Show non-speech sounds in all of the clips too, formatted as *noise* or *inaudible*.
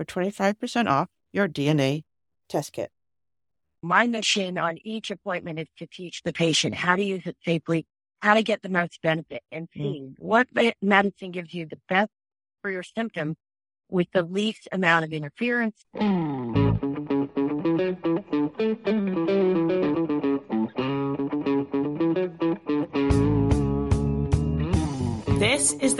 for 25% off your DNA test kit. My mission on each appointment is to teach the patient how to use it safely, how to get the most benefit, and see mm. what medicine gives you the best for your symptoms with the least amount of interference. This is The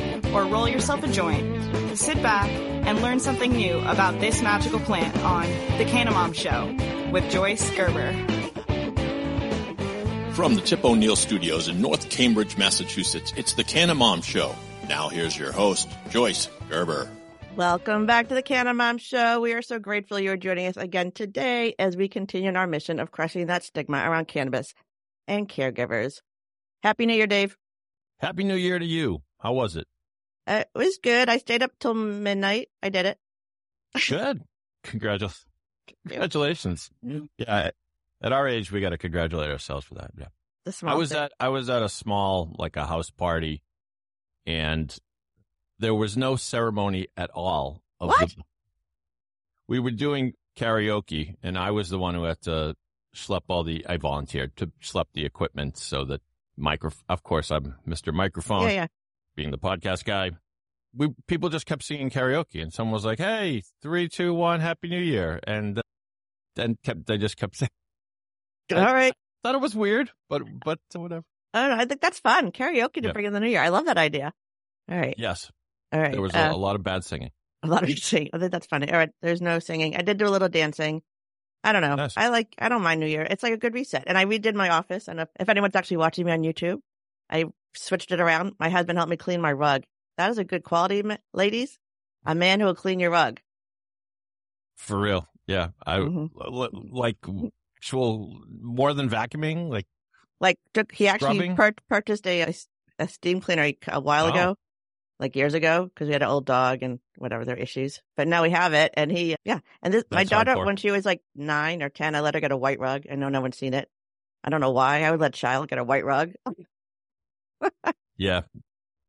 or roll yourself a joint. Sit back and learn something new about this magical plant on The Canna Mom Show with Joyce Gerber. From the Tip O'Neill Studios in North Cambridge, Massachusetts, it's the Canna Mom Show. Now here's your host, Joyce Gerber. Welcome back to the Canna Mom Show. We are so grateful you're joining us again today as we continue in our mission of crushing that stigma around cannabis and caregivers. Happy New Year, Dave. Happy New Year to you. How was it? It was good. I stayed up till midnight. I did it. *laughs* Good. Congratulations. Congratulations. Yeah, at our age, we got to congratulate ourselves for that. Yeah. The small I was thing. at I was at a small like a house party, and there was no ceremony at all. Of what? The, we were doing karaoke, and I was the one who had to schlep all the. I volunteered to schlep the equipment so that micro. Of course, I'm Mr. Microphone. Yeah, yeah. Being the podcast guy, we people just kept singing karaoke, and someone was like, "Hey, three, two, one, Happy New Year," and then kept they just kept *laughs* saying all right. I thought it was weird, but but whatever. I don't know. I think that's fun. Karaoke to yeah. bring in the new year. I love that idea. All right. Yes. All right. There was a, uh, a lot of bad singing. A lot of *laughs* singing. I think that's funny. All right. There's no singing. I did do a little dancing. I don't know. Nice. I like. I don't mind New Year. It's like a good reset. And I redid my office. And if, if anyone's actually watching me on YouTube, I switched it around. My husband helped me clean my rug. That is a good quality, ladies. A man who will clean your rug. For real. Yeah. I mm-hmm. like actual more than vacuuming, like like took, he actually per- purchased a, a steam cleaner a while oh. ago, like years ago, because we had an old dog and whatever their issues. But now we have it, and he yeah. And this That's my daughter hardcore. when she was like nine or ten, I let her get a white rug. I know no one's seen it. I don't know why I would let a child get a white rug. *laughs* yeah,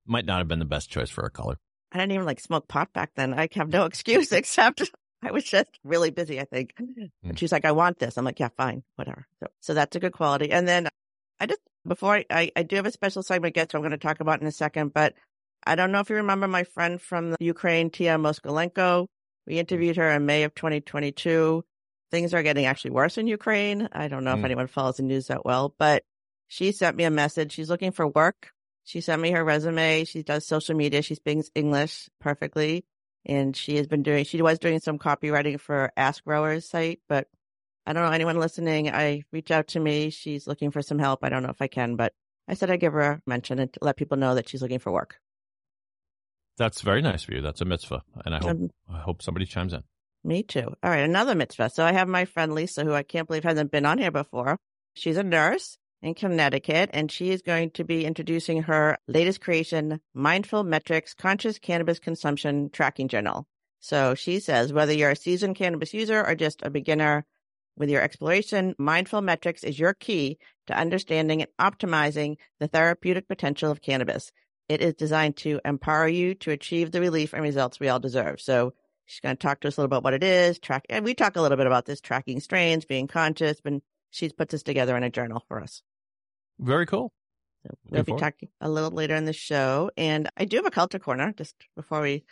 might not have been the best choice for a color. I didn't even like smoke pot back then. I have no *laughs* excuse except I was just really busy, I think. Mm. And she's like, I want this. I'm like, yeah, fine, whatever. So, so that's a good quality. And then I just, before I, I, I do have a special segment get, so I'm going to talk about in a second, but I don't know if you remember my friend from Ukraine, Tia Moskalenko. We interviewed her in May of 2022. Things are getting actually worse in Ukraine. I don't know mm. if anyone follows the news that well, but she sent me a message. She's looking for work. She sent me her resume. She does social media. She speaks English perfectly and she has been doing she was doing some copywriting for AskGrowers site but I don't know anyone listening. I reach out to me. She's looking for some help. I don't know if I can, but I said I'd give her a mention and let people know that she's looking for work. That's very nice for you. That's a mitzvah, and I hope Um, I hope somebody chimes in. Me too. All right, another mitzvah. So I have my friend Lisa, who I can't believe hasn't been on here before. She's a nurse in Connecticut, and she is going to be introducing her latest creation, Mindful Metrics Conscious Cannabis Consumption Tracking Journal. So she says whether you're a seasoned cannabis user or just a beginner with your exploration, Mindful Metrics is your key to understanding and optimizing the therapeutic potential of cannabis. It is designed to empower you to achieve the relief and results we all deserve. So She's going to talk to us a little about what it is, track, and we talk a little bit about this tracking strains, being conscious, and she's put this together in a journal for us. Very cool. So we'll be forward. talking a little later in the show. And I do have a culture corner just before we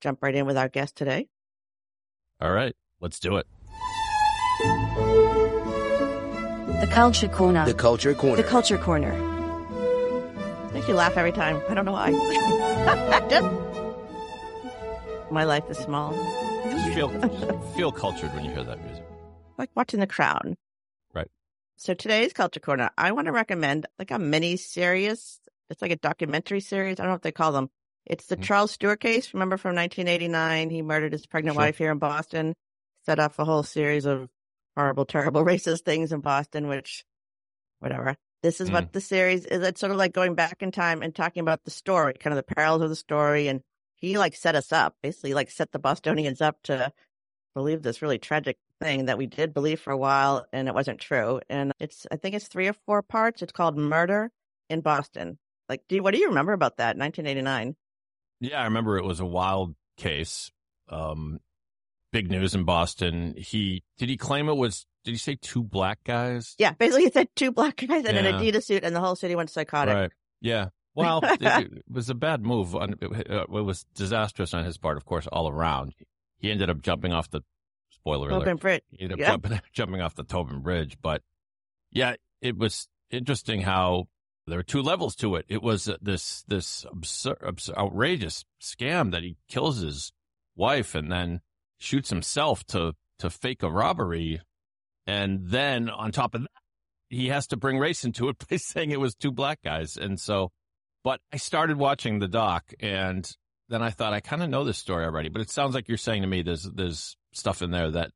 jump right in with our guest today. All right, let's do it. The Culture Corner. The Culture Corner. The Culture Corner. Makes you laugh every time. I don't know why. *laughs* Just- My life is small. Just feel feel cultured when you hear that music. like watching The Crown. So today's Culture Corner, I want to recommend like a mini series. It's like a documentary series. I don't know what they call them. It's the Mhm. Charles Stewart case. Remember from 1989? He murdered his pregnant Sure. wife here in Boston, set off a whole series of horrible, terrible, *laughs* racist things in Boston, which, whatever. This is what the series is. It's sort of like going back in time and talking about the story, kind of the parallels of the story. And he like set us up, basically like set the Bostonians up to believe this really tragic thing that we did believe for a while and it wasn't true. And it's, I think it's three or four parts. It's called Murder in Boston. Like, do you, what do you remember about that? 1989. Yeah, I remember it was a wild case. Um, big news in Boston. He did he claim it was? Did he say two black guys? Yeah. Basically, it said two black guys in an Yeah. Adidas suit and the whole city went psychotic. Right. Yeah. Well, it, it *laughs* was a bad move. It was disastrous on his part, of course, all around. He ended up jumping off the spoiler alert. He ended up Yeah. jumping, *laughs* jumping off the Tobin Bridge. But yeah, it was interesting how there were two levels to it. It was uh, this this absurd, absurd, outrageous scam that he kills his wife and then shoots himself to to fake a robbery, and then on top of that, he has to bring race into it *laughs* by saying it was two black guys. And so, but I started watching the doc, and then I thought I kind of know this story already. But it sounds like you're saying to me there's there's stuff in there that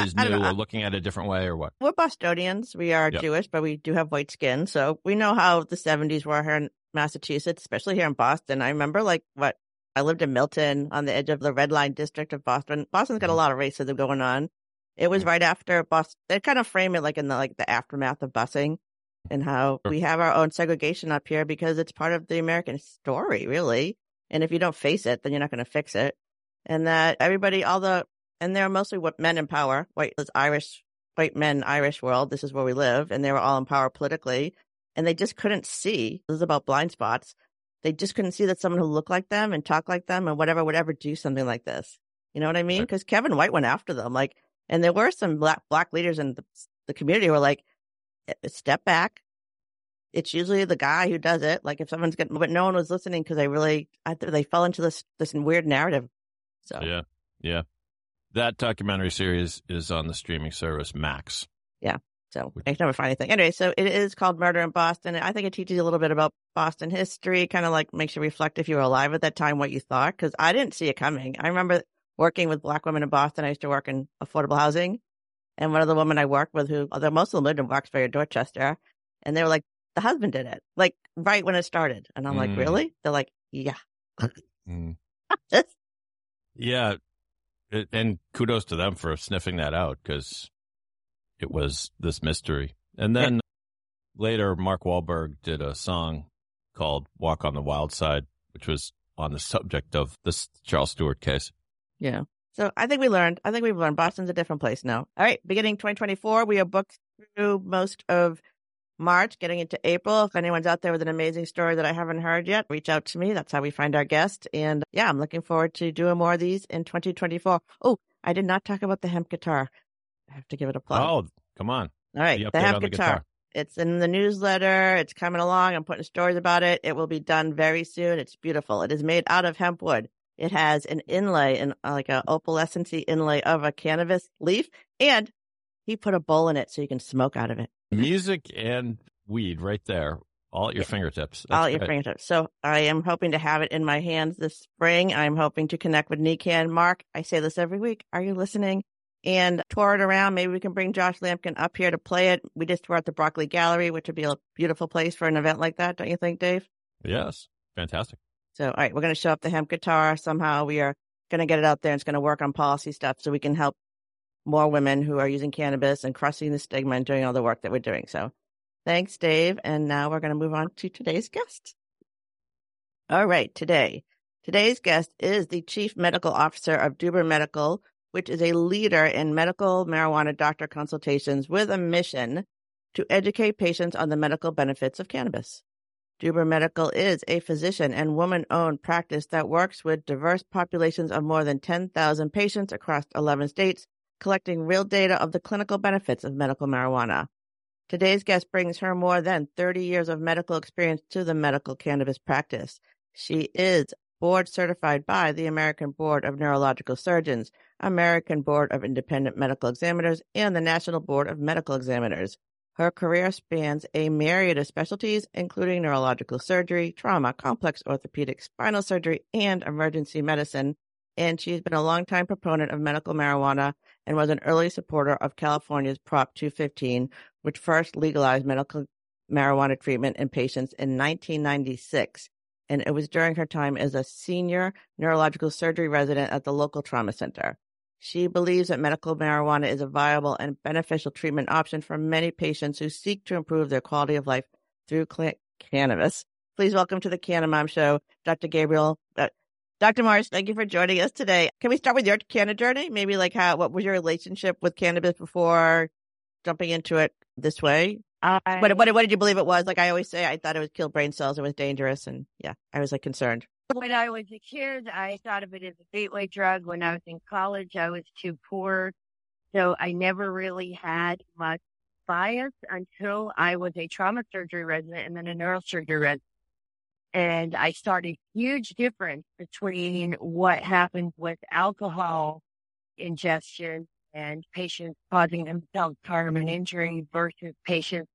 is new or looking at a different way or what? We're Bostonians. We are Yep. Jewish, but we do have white skin. So we know how the 70s were here in Massachusetts, especially here in Boston. I remember like what I lived in Milton on the edge of the red line district of Boston. Boston's got a Mhm. lot of racism going on. It was right after Boston. They kind of frame it like in the like the aftermath of busing and how Sure. we have our own segregation up here because it's part of the American story, really. And if you don't face it, then you're not going to fix it. And that everybody, all the, and they're mostly what men in power, white, Irish, white men, Irish world. This is where we live. And they were all in power politically. And they just couldn't see. This is about blind spots. They just couldn't see that someone who looked like them and talked like them and whatever would ever do something like this. You know what I mean? Right. Because Kevin White went after them. Like, and there were some black, black leaders in the, the community who were like, "Eh, step back. It's usually the guy who does it. Like if someone's getting, but no one was listening because they really, I they fell into this, this weird narrative. So Yeah, yeah. That documentary series is on the streaming service Max. Yeah. So I can never find anything. Anyway, so it is called Murder in Boston. I think it teaches you a little bit about Boston history, kind of like makes you reflect if you were alive at that time, what you thought. Cause I didn't see it coming. I remember working with black women in Boston. I used to work in affordable housing. And one of the women I worked with who, although most of them lived in Roxbury or Dorchester, and they were like, the husband did it, like right when it started. And I'm like, Mm. really? They're like, yeah. Mm. *laughs* Yeah, and kudos to them for sniffing that out because it was this mystery. And then later, Mark Wahlberg did a song called "Walk on the Wild Side," which was on the subject of this Charles Stewart case. Yeah. So I think we learned. I think we've learned Boston's a different place now. All right. Beginning 2024, we are booked through most of March, getting into April. If anyone's out there with an amazing story that I haven't heard yet, reach out to me. That's how we find our guest. And yeah, I'm looking forward to doing more of these in 2024. Oh, I did not talk about the hemp guitar. I have to give it a plug. Oh, come on! All right. The The, hemp on the guitar. guitar. It's in the newsletter. It's coming along. I'm putting stories about it. It will be done very soon. It's beautiful. It is made out of hemp wood. It has an inlay and like a opalescency inlay of a cannabis leaf. And he put a bowl in it so you can smoke out of it. Music and weed right there, all at your Yeah. fingertips. all That's at your great. fingertips. So I am hoping to have it in my hands this spring. I'm hoping to connect with Nikan. Mark, I say this every week. Are you listening? And tour it around. Maybe we can bring Josh Lampkin up here to play it. We just were at the Broccoli Gallery, which would be a beautiful place for an event like that, don't you think, Dave? Yes, fantastic. So, all right, we're going to show up the hemp guitar. Somehow we are going to get it out there. And it's going to work on policy stuff so we can help more women who are using cannabis and crushing the stigma and doing all the work that we're doing. So, thanks, Dave. And now we're going to move on to today's guest. All right, today, today's guest is the Chief Medical Officer of Duber Medical, which is a leader in medical marijuana doctor consultations with a mission to educate patients on the medical benefits of cannabis. Duber Medical is a physician and woman owned practice that works with diverse populations of more than 10,000 patients across 11 states, collecting real data of the clinical benefits of medical marijuana. Today's guest brings her more than 30 years of medical experience to the medical cannabis practice. She is board certified by the American Board of Neurological Surgeons, American Board of Independent Medical Examiners, and the National Board of Medical Examiners. Her career spans a myriad of specialties, including neurological surgery, trauma, complex orthopedic spinal surgery, and emergency medicine. And she's been a longtime proponent of medical marijuana and was an early supporter of California's Prop 215, which first legalized medical marijuana treatment in patients in 1996. And it was during her time as a senior neurological surgery resident at the local trauma center. She believes that medical marijuana is a viable and beneficial treatment option for many patients who seek to improve their quality of life through cl- cannabis. Please welcome to the Cannamom Show, Dr. Gabrielle. Uh, Dr. Morris, thank you for joining us today. Can we start with your Canna journey? Maybe like how, what was your relationship with cannabis before jumping into it this way? I, What, what, what did you believe it was? Like I always say, I thought it would kill brain cells. It was dangerous. And yeah, I was like concerned. when I was a kid, I thought of it as a gateway drug. When I was in college, I was too poor. So I never really had much bias until I was a trauma surgery resident and then a neurosurgery resident. And I started huge difference between what happens with alcohol ingestion and patients causing themselves harm and injury versus patients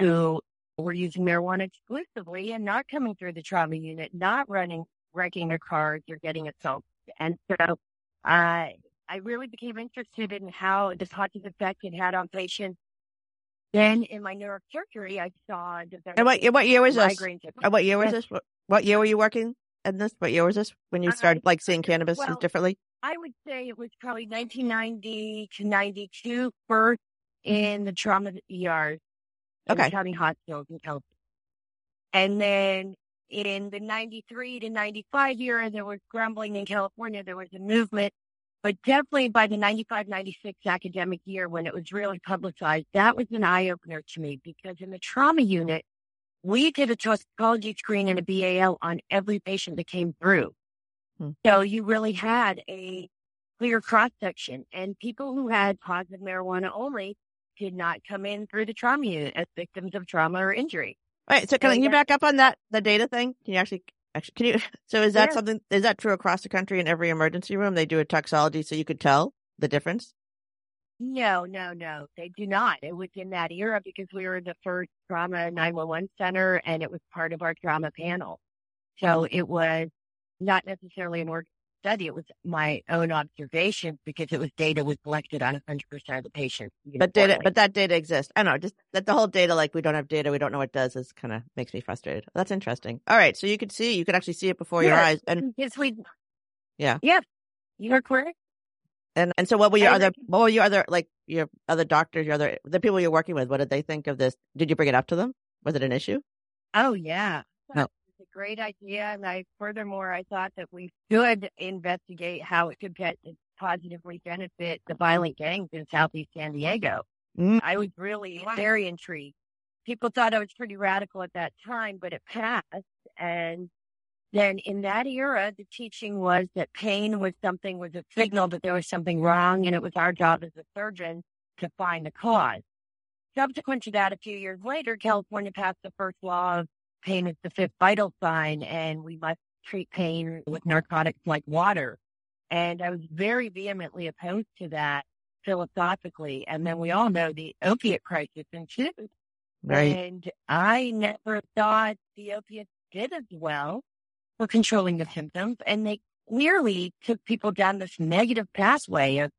who were using marijuana exclusively and not coming through the trauma unit, not running, wrecking their cars or getting assaulted. And so I, I really became interested in how the positive effect it had on patients. Then in my neurosurgery, I saw And what, what year was this? Uh, what year was this? What, what year were you working in this? What year was this when you Uh, started like seeing cannabis well, differently? I would say it was probably 1990 to 92 first in the trauma in Okay. county hospitals in California. And then in the 93 to 95 era, there was grumbling in California. There was a movement, but definitely by the 95, 96 academic year when it was really publicized, that was an eye opener to me because in the trauma unit, we did a toxicology screen and a BAL on every patient that came through. Hmm. So you really had a clear cross section and people who had positive marijuana only did not come in through the trauma unit as victims of trauma or injury. All right. So can and you back up on that, the data thing? Can you actually, actually, can you, *laughs* so is that Yeah. something, is that true across the country in every emergency room? They do a toxology so you could tell the difference? No, no, no, they do not. It was in that era because we were the first trauma 911 center and it was part of our trauma panel. So it was not necessarily an org study. It was my own observation because it was data was collected on 100% of the patients. But data, but that data exists. I don't know, just that the whole data, like we don't have data, we don't know what it does is kind of makes me frustrated. That's interesting. All right. So you could see, you could actually see it before your eyes. And, Because we, Yeah. Yeah. you are correct. and, and so what were your And- other, what were your other, like your other doctors, your other, the people you're working with, what did they think of this? Did you bring it up to them? Was it an issue? Oh yeah. No. Great idea. And I, furthermore, I thought that we should investigate how it could get positively benefit the violent gangs in Southeast San Diego. Mm. I was really very intrigued. People thought I was pretty radical at that time, but it passed. And then in that era, the teaching was that pain was something, was a signal that there was something wrong. And it was our job as a surgeon to find the cause. Subsequent to that, a few years later, California passed the first law of pain is the fifth vital sign, and we must treat pain with narcotics like water. And I was very vehemently opposed to that. philosophically. And then we all know the opiate crisis ensued. Right. And I never thought the opiates did as well for controlling the symptoms. And they clearly took people down this negative pathway of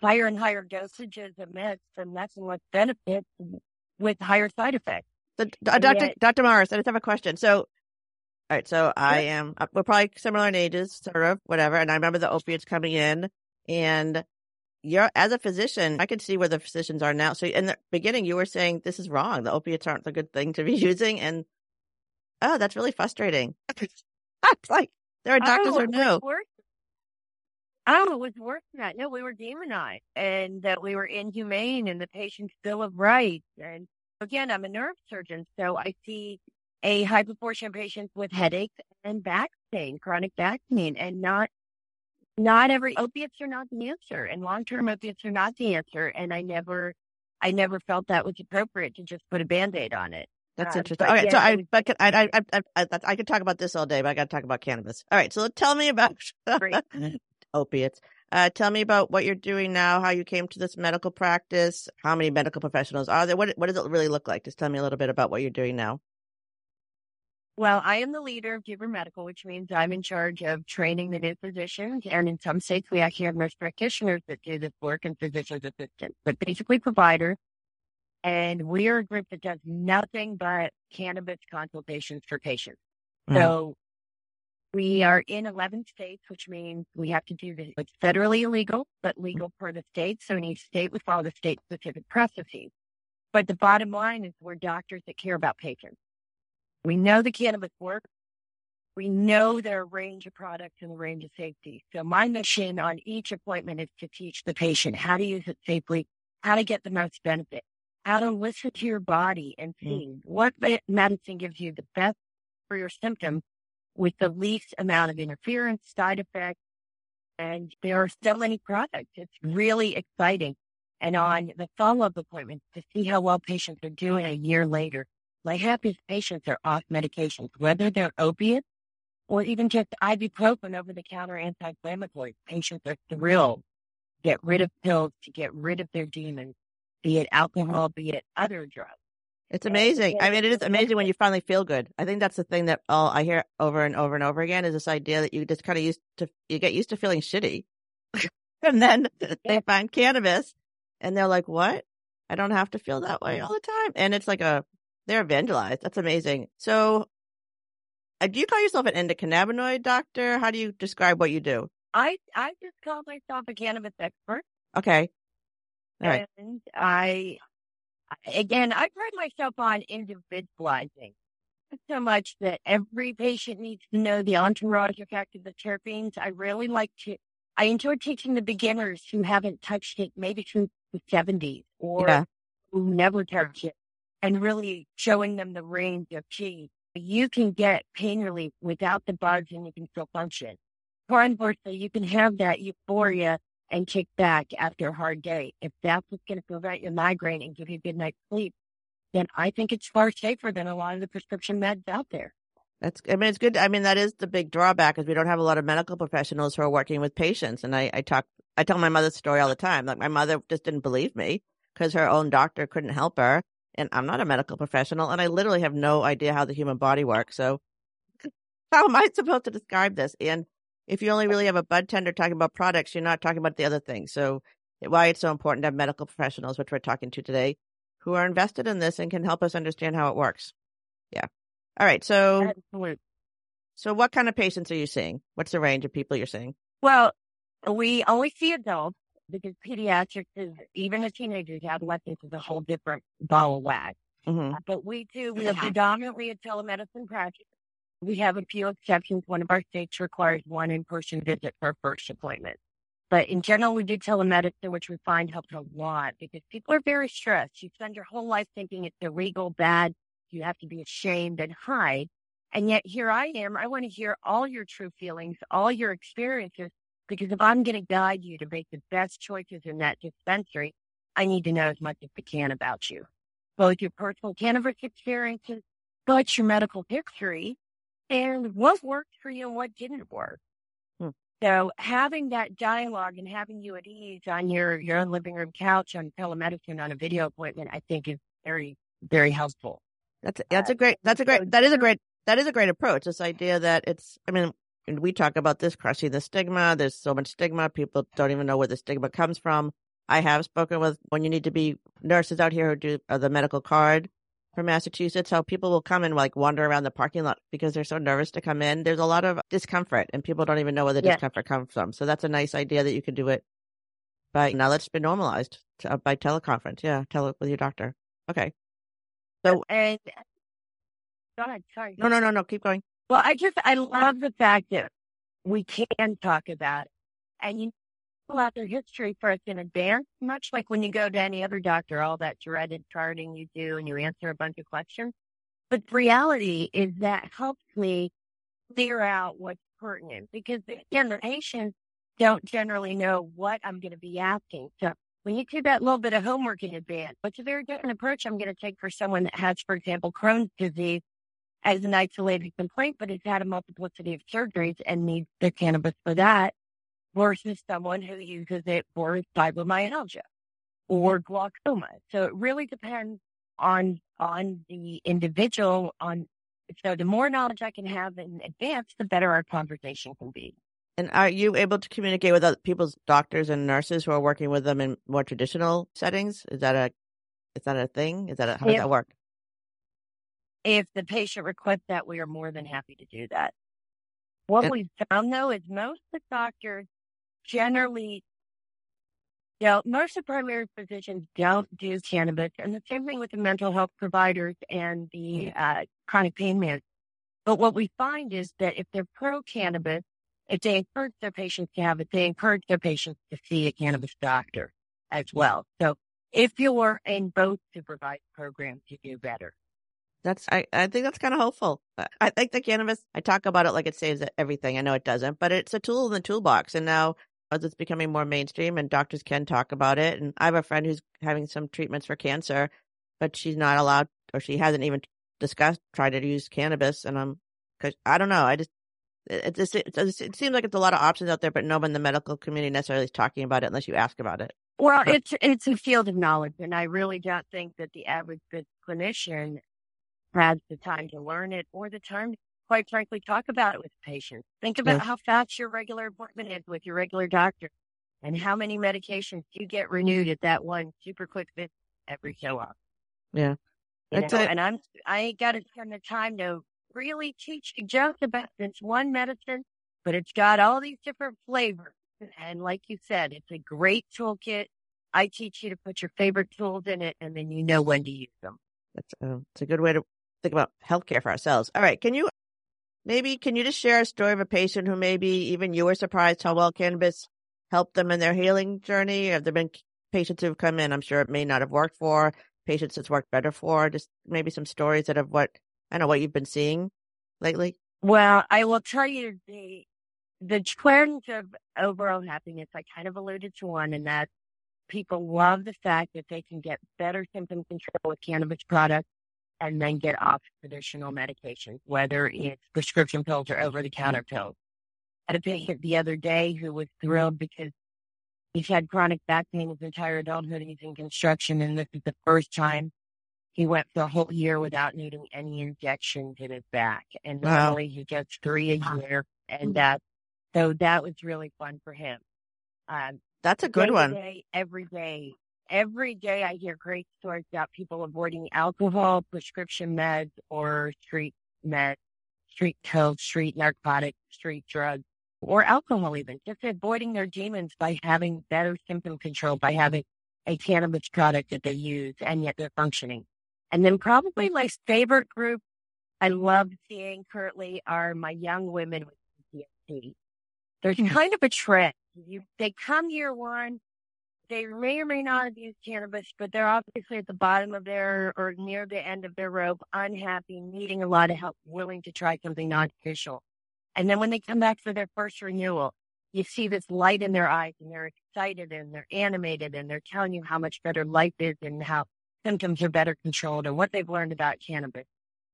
higher and higher dosages of meds and less and less benefits with higher side effects. So, uh, Dr. yet- Dr. Morris, I just have a question. So, all right, so I am, uh, we're probably similar in ages, sort of, whatever. And I remember the opiates coming in, and you're, as a physician, I can see where the physicians are now. So, in the beginning, you were saying this is wrong. The opiates aren't the good thing to be *laughs* using. And, oh, that's really frustrating. *laughs* it's like, there are doctors oh, who it was know. worse. Oh, it was worse than that. No, we were demonized and that we were inhumane and the patient's bill of rights. And again, I'm a neurosurgeon, so I see a high proportion of patients with headaches and back pain, chronic back pain, and not not every opiates are not the answer, and long term opiates are not the answer. And I never, I never felt that was appropriate to just put a band aid on it. That's Uh, interesting. All right, so I, but can- I, I, I, I, I, I could talk about this all day, but I got to talk about cannabis. All right, so tell me about *laughs* opiates. Uh, tell me about what you're doing now, how you came to this medical practice, how many medical professionals are there, what what does it really look like? Just tell me a little bit about what you're doing now. Well, I am the leader of Duber Medical, which means I'm in charge of training the new physicians. And in some states, we actually have nurse practitioners that do this work and physician's assistants, but basically providers. And we are a group that does nothing but cannabis consultations for patients. Mhm. So we are in 11 states, which means we have to do this. It's federally illegal, but legal per the state. So in each state, we follow the state specific processes. But the bottom line is we're doctors that care about patients. We know the cannabis works. We know their range of products and the range of safety. So my mission on each appointment is to teach the patient how to use it safely, how to get the most benefit, how to listen to your body and mm. see what medicine gives you the best for your symptom with the least amount of interference, side effects. And there are so many products. It's really exciting. And on the follow-up appointments to see how well patients are doing a year later. My happiest patients are off medications, whether they're opiates or even just ibuprofen over the counter anti-inflammatory. Patients are thrilled to get rid of pills, to get rid of their demons, be it alcohol, be it other drugs. It's amazing. I mean, it is amazing when you finally feel good. I think that's the thing that all I hear over and over and over again is this idea that you just kind of used to, you get used to feeling shitty. *laughs* and then *laughs* they find cannabis and they're like, what? I don't have to feel that way all the time. And it's like a, they're evangelized. That's amazing. So, uh, do you call yourself an endocannabinoid doctor? How do you describe what you do? I, I just call myself a cannabis expert. Okay. All right. And I, again, I pride myself on individualizing. So much that every patient needs to know the entourage effect of the terpenes. I really like to, I enjoy teaching the beginners who haven't touched it maybe since the 70s or Yeah. who never touched it and really showing them the range of chi. You can get pain relief without the bugs and you can still function. Conversely, you can have that euphoria and kick back after a hard day. If that's what's going to prevent your migraine and give you a good night's sleep, then I think it's far safer than a lot of the prescription meds out there. That's, I mean, it's good. I mean, that is the big drawback is we don't have a lot of medical professionals who are working with patients. And I, I talk, I tell my mother's story all the time. Like my mother just didn't believe me because her own doctor couldn't help her. And I'm not a medical professional and I literally have no idea how the human body works. So *laughs* how am I supposed to describe this? And if you only really have a bud tender talking about products, you're not talking about the other things. So why it's so important to have medical professionals, which we're talking to today, who are invested in this and can help us understand how it works. Yeah. All right. So, so what kind of patients are you seeing? What's the range of people you're seeing? Well, we only see adults because pediatrics is, even as teenagers, adolescents is a whole different ball of wax. hmm But we do, we are predominantly a telemedicine practice. We have a few exceptions. One of our states requires one in-person visit for a first appointment. But in general, we do telemedicine, which we find helps a lot because people are very stressed. You spend your whole life thinking it's illegal, bad. You have to be ashamed and hide. And yet here I am. I want to hear all your true feelings, all your experiences, because if I'm going to guide you to make the best choices in that dispensary, I need to know as much as I can about you, both your personal cannabis experiences, but your medical history and what worked for you and what didn't work. Hmm. So having that dialogue and having you at ease on your, your own living room couch on telemedicine on a video appointment, I think is very, very helpful. That's that's a great that's a great that is a great that is a great approach. This idea that it's I mean we talk about this crushing the stigma. There's so much stigma. People don't even know where the stigma comes from. I have spoken with when you need to be nurses out here who do uh, the medical card from Massachusetts, how people will come and like wander around the parking lot because they're so nervous to come in. There's a lot of discomfort and people don't even know where the Yes. discomfort comes from. So that's a nice idea that you can do it by now that's been normalized to, uh, by teleconference. Yeah, tele with your doctor. Okay. So And go ahead, sorry. no, no, no, no. Keep going. Well, I just I love the fact that we can talk about it, and you pull out their history first in advance, much like when you go to any other doctor, all that dreaded charting you do, and you answer a bunch of questions. But the reality is that helps me clear out what's pertinent because again, the patients don't generally know what I'm going to be asking. So when you do that little bit of homework in advance, it's a very different approach I'm going to take for someone that has, for example, Crohn's disease as an isolated complaint, but has had a multiplicity of surgeries and needs the cannabis for that versus someone who uses it for fibromyalgia or glaucoma. So it really depends on, on the individual on, so the more knowledge I can have in advance, the better our conversation can be. And are you able to communicate with other people's doctors and nurses who are working with them in more traditional settings? Is that a is that a thing? Is that a, how does that work? If the patient requests that, we are more than happy to do that. What And- we've found though is most of the doctors generally you know, most of primary physicians don't do cannabis, and the same thing with the mental health providers and the uh, chronic pain man. But what we find is that if they're pro cannabis, if they encourage their patients to have it, they encourage their patients to see a cannabis doctor as well. So if you're in both supervised programs, you do better. That's I, I think that's kind of hopeful. I, I think the cannabis. I talk about it like it saves everything. I know it doesn't, but it's a tool in the toolbox. And now as it's becoming more mainstream, and doctors can talk about it. And I have a friend who's having some treatments for cancer, but she's not allowed, or she hasn't even discussed trying to use cannabis. And I'm because I don't know. I just it, it just it, it seems like it's a lot of options out there, but no one in the medical community necessarily is talking about it unless you ask about it. Well, it's it's a field of knowledge, and I really don't think that the average good clinician has the time to learn it or the time, to, quite frankly, talk about it with the patient. Think about Yeah. how fast your regular appointment is with your regular doctor, and how many medications you get renewed at that one super quick visit every so often. Yeah. You know, and I'm I ain't got to spend the time to really teach you just about this one medicine, but it's got all these different flavors. And like you said, it's a great toolkit. I teach you to put your favorite tools in it, and then you know when to use them. That's uh, it's a good way to think about healthcare for ourselves. All right, can you maybe can you just share a story of a patient who maybe even you were surprised how well cannabis helped them in their healing journey? Have there been patients who've come in? I'm sure it may not have worked for patients it's worked better for. Just maybe some stories that of what I don't know what you've been seeing lately. Well, I will tell you the the trends of overall happiness. I kind of alluded to one, and that people love the fact that they can get better symptom control with cannabis products and then get off traditional medications, whether it's prescription pills or over the counter pills. I had a patient the other day who was thrilled because he's had chronic back pain his entire adulthood. He's in construction, and this is the first time he went the whole year without needing any injections in his back. And Wow. normally he gets three a year, and that so that was really fun for him. Um, That's a good one. day, every day. Every day I hear great stories about people avoiding alcohol, prescription meds, or street meds, street pills, street narcotics, street drugs, or alcohol even. Just avoiding their demons by having better symptom control, by having a cannabis product that they use, and yet they're functioning. And then probably my favorite group I love seeing currently are my young women with PTSD. There's hmm. kind of a trend. You, they come year one, they may or may not have used cannabis, but they're obviously at the bottom of their or near the end of their rope, unhappy, needing a lot of help, willing to try something non-official. And then when they come back for their first renewal, you see this light in their eyes and they're excited and they're animated and they're telling you how much better life is and how symptoms are better controlled and what they've learned about cannabis.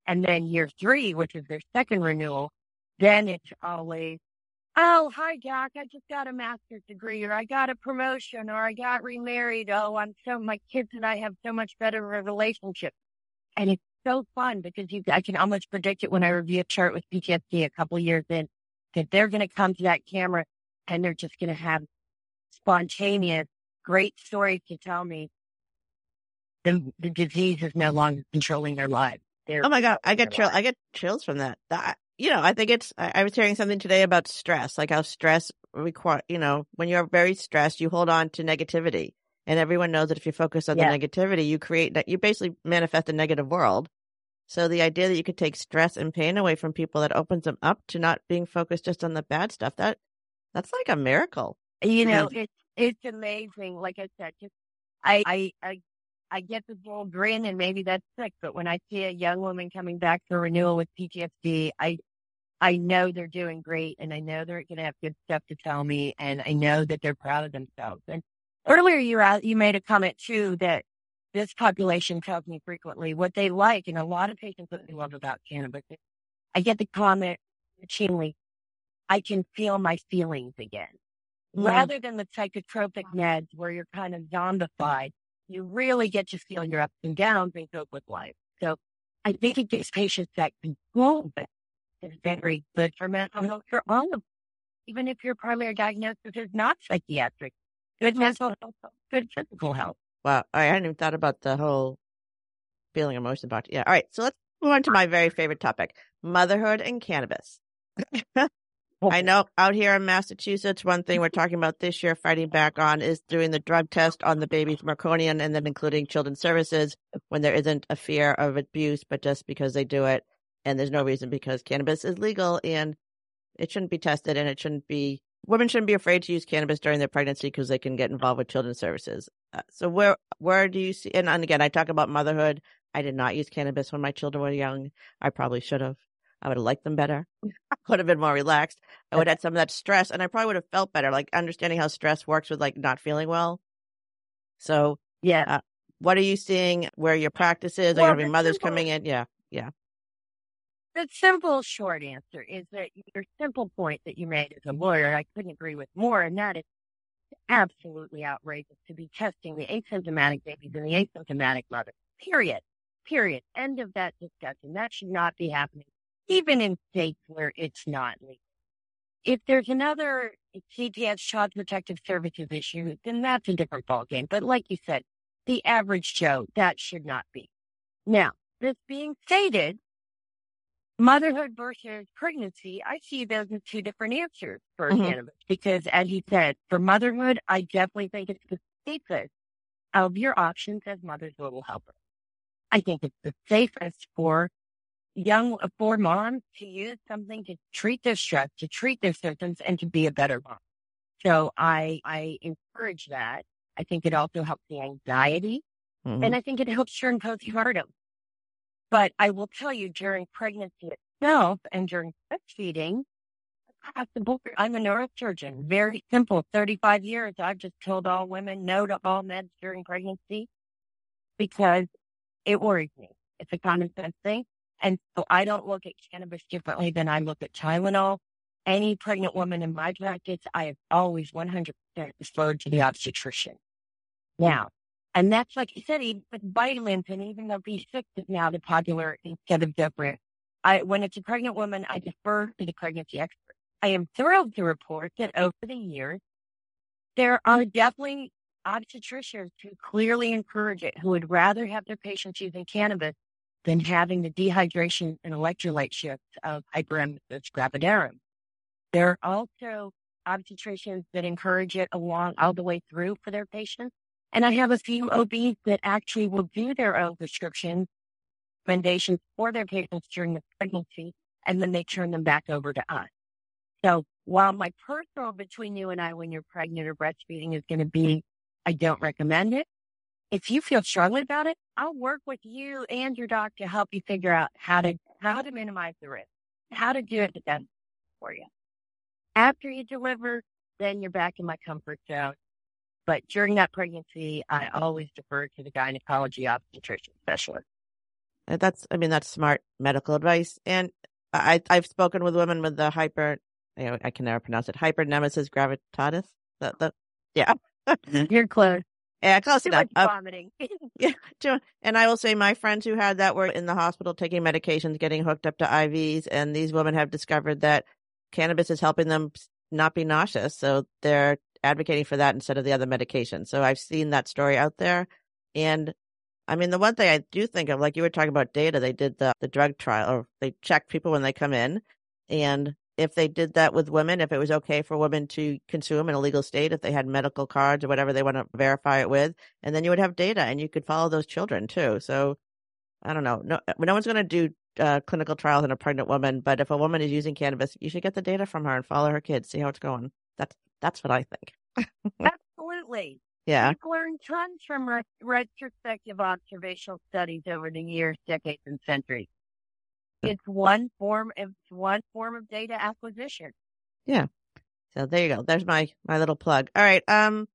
And then year three, which is their second renewal, then it's always, Oh, hi, Doc. I just got a master's degree, or I got a promotion, or I got remarried. Oh, I'm so, my kids and I have so much better relationship. And it's so fun because you, I can almost predict it when I review a chart with PTSD a couple years in that they're going to come to that camera and they're just going to have spontaneous, great stories to tell me. The, the disease is no longer controlling their lives. They're Oh my god, I get their chill. lives. I get chills from that. That you know, I think it's. I, I was hearing something today about stress, like how stress require. You know, when you're very stressed, you hold on to negativity, and everyone knows that if you focus on Yeah. the negativity, you create that. You basically manifest a negative world. So the idea that you could take stress and pain away from people that opens them up to not being focused just on the bad stuff. That that's like a miracle. you know, it's it's amazing. Like I said, just I I I I get this little grin, and maybe that's sick. But when I see a young woman coming back for renewal with PTSD, I I know they're doing great, and I know they're going to have good stuff to tell me, and I know that they're proud of themselves. And earlier, you you made a comment too that this population tells me frequently what they like, and a lot of patients what they love about cannabis. I get the comment routinely, I can feel my feelings again Mm. rather than the psychotropic meds where you're kind of zombified, you really get to feel your ups and downs and cope with life. So I think it gives patients that control that is very good for mental health for all of them. Even if your primary diagnosis is not psychiatric, good mental health, good physical health. Wow, I hadn't even thought about the whole feeling emotion about. it. Yeah, all right. So let's move on to my very favorite topic: motherhood and cannabis. *laughs* I know out here in Massachusetts, one thing we're talking about this year, fighting back on, is doing the drug test on the baby's meconium and then including children's services when there isn't a fear of abuse, but just because they do it. And there's no reason because cannabis is legal and it shouldn't be tested and it shouldn't be, women shouldn't be afraid to use cannabis during their pregnancy because they can get involved with children's services. Uh, so where, where do you see, and, and again, I talk about motherhood. I did not use cannabis when my children were young. I probably should have. I would have liked them better. *laughs* I would have been more relaxed. I would have had some of that stress and I probably would have felt better, like understanding how stress works with like not feeling well. So Yeah. what are you seeing where your practice is? Are Well, going to be mothers coming in? Yeah. Yeah. The simple short answer is that your simple point that you made as a lawyer, I couldn't agree with more, and that is absolutely outrageous to be testing the asymptomatic babies and the asymptomatic mother. Period. Period. End of that discussion. That should not be happening, even in states where it's not legal. If there's another CPS Child Protective Services issue, then that's a different ballgame. But like you said, the average Joe, that should not be. Now, this being stated, motherhood versus pregnancy, I see those as two different answers for Mhm. cannabis because, as you said, for motherhood, I definitely think it's the safest of your options as mother's little helper. I think it's the safest for young, for moms to use something to treat their stress, to treat their symptoms, and to be a better mom. So I, I encourage that. I think it also helps the anxiety Mhm. and I think it helps during postpartum. But I will tell you during pregnancy itself and during breastfeeding, across the board, I'm a neurosurgeon. Very simple. 35 years. I've just told all women no to all meds during pregnancy because it worries me. It's a common sense thing. And so I don't look at cannabis differently than I look at Tylenol. Any pregnant woman in my practice, I have always 100% referred to the obstetrician. Now, and that's like you said, with vitamins and even though B6 is now the popular instead of different. I, when it's a pregnant woman, I defer to the pregnancy expert. I am thrilled to report that over the years, there are definitely obstetricians who clearly encourage it, who would rather have their patients using cannabis than having the dehydration and electrolyte shifts of hyperemesis gravidarum. There are also obstetricians that encourage it along all the way through for their patients. And I have a few OBs that actually will do their own prescriptions, recommendations for their patients during the pregnancy, and then they turn them back over to us. So while my personal between you and I when you're pregnant or breastfeeding is going to be, I don't recommend it. If you feel strongly about it, I'll work with you and your doc to help you figure out how to, how to minimize the risk, how to do it the best for you. After you deliver, then you're back in my comfort zone. But during that pregnancy, I always defer to the gynecology obstetrician specialist. Uh, That's, I mean, that's smart medical advice. And I, I've spoken with women with the hyper I, I can never pronounce it. Hypernemesis gravitatis. That, that, yeah. *laughs* You're close. Yeah, close Too enough. much Uh, vomiting. *laughs* yeah, too- and I will say my friends who had that were in the hospital taking medications, getting hooked up to IVs, and these women have discovered that cannabis is helping them not be nauseous. So they're advocating for that instead of the other medication. So I've seen that story out there. And I mean, the one thing I do think of, like you were talking about data, they did the, the drug trial or they checked people when they come in. And if they did that with women, if it was okay for women to consume in a legal state, if they had medical cards or whatever they want to verify it with, and then you would have data and you could follow those children too. So I don't know. No, no one's going to do uh, clinical trials in a pregnant woman, but if a woman is using cannabis, you should get the data from her and follow her kids, see how it's going. That's that's what I think. *laughs* Absolutely. Yeah. We've learned tons from re- retrospective observational studies over the years, decades, and centuries. It's one form. It's one form of data acquisition. Yeah. So there you go. There's my my little plug. All right. Um,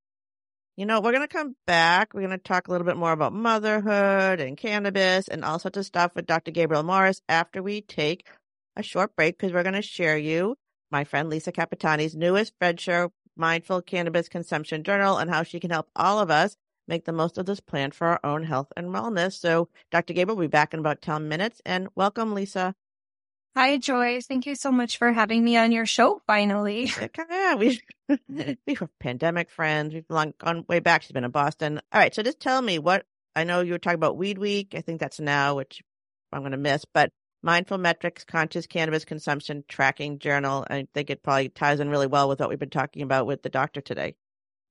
you know, we're gonna come back. We're gonna talk a little bit more about motherhood and cannabis and all sorts of stuff with Dr. Gabrielle Morris after we take a short break because we're gonna share you my friend Lisa Capitani's newest Fred Show Mindful Cannabis Consumption Journal and how she can help all of us make the most of this plan for our own health and wellness. So, Dr. Gabrielle will be back in about 10 minutes and welcome, Lisa. Hi, Joyce. Thank you so much for having me on your show finally. Yeah, *laughs* we *laughs* we were pandemic friends. We've long gone way back. She's been in Boston. All right, so just tell me what I know. You were talking about Weed Week. I think that's now, which I'm going to miss. But Mindful Metrics, Conscious Cannabis Consumption Tracking Journal. I think it probably ties in really well with what we've been talking about with the doctor today.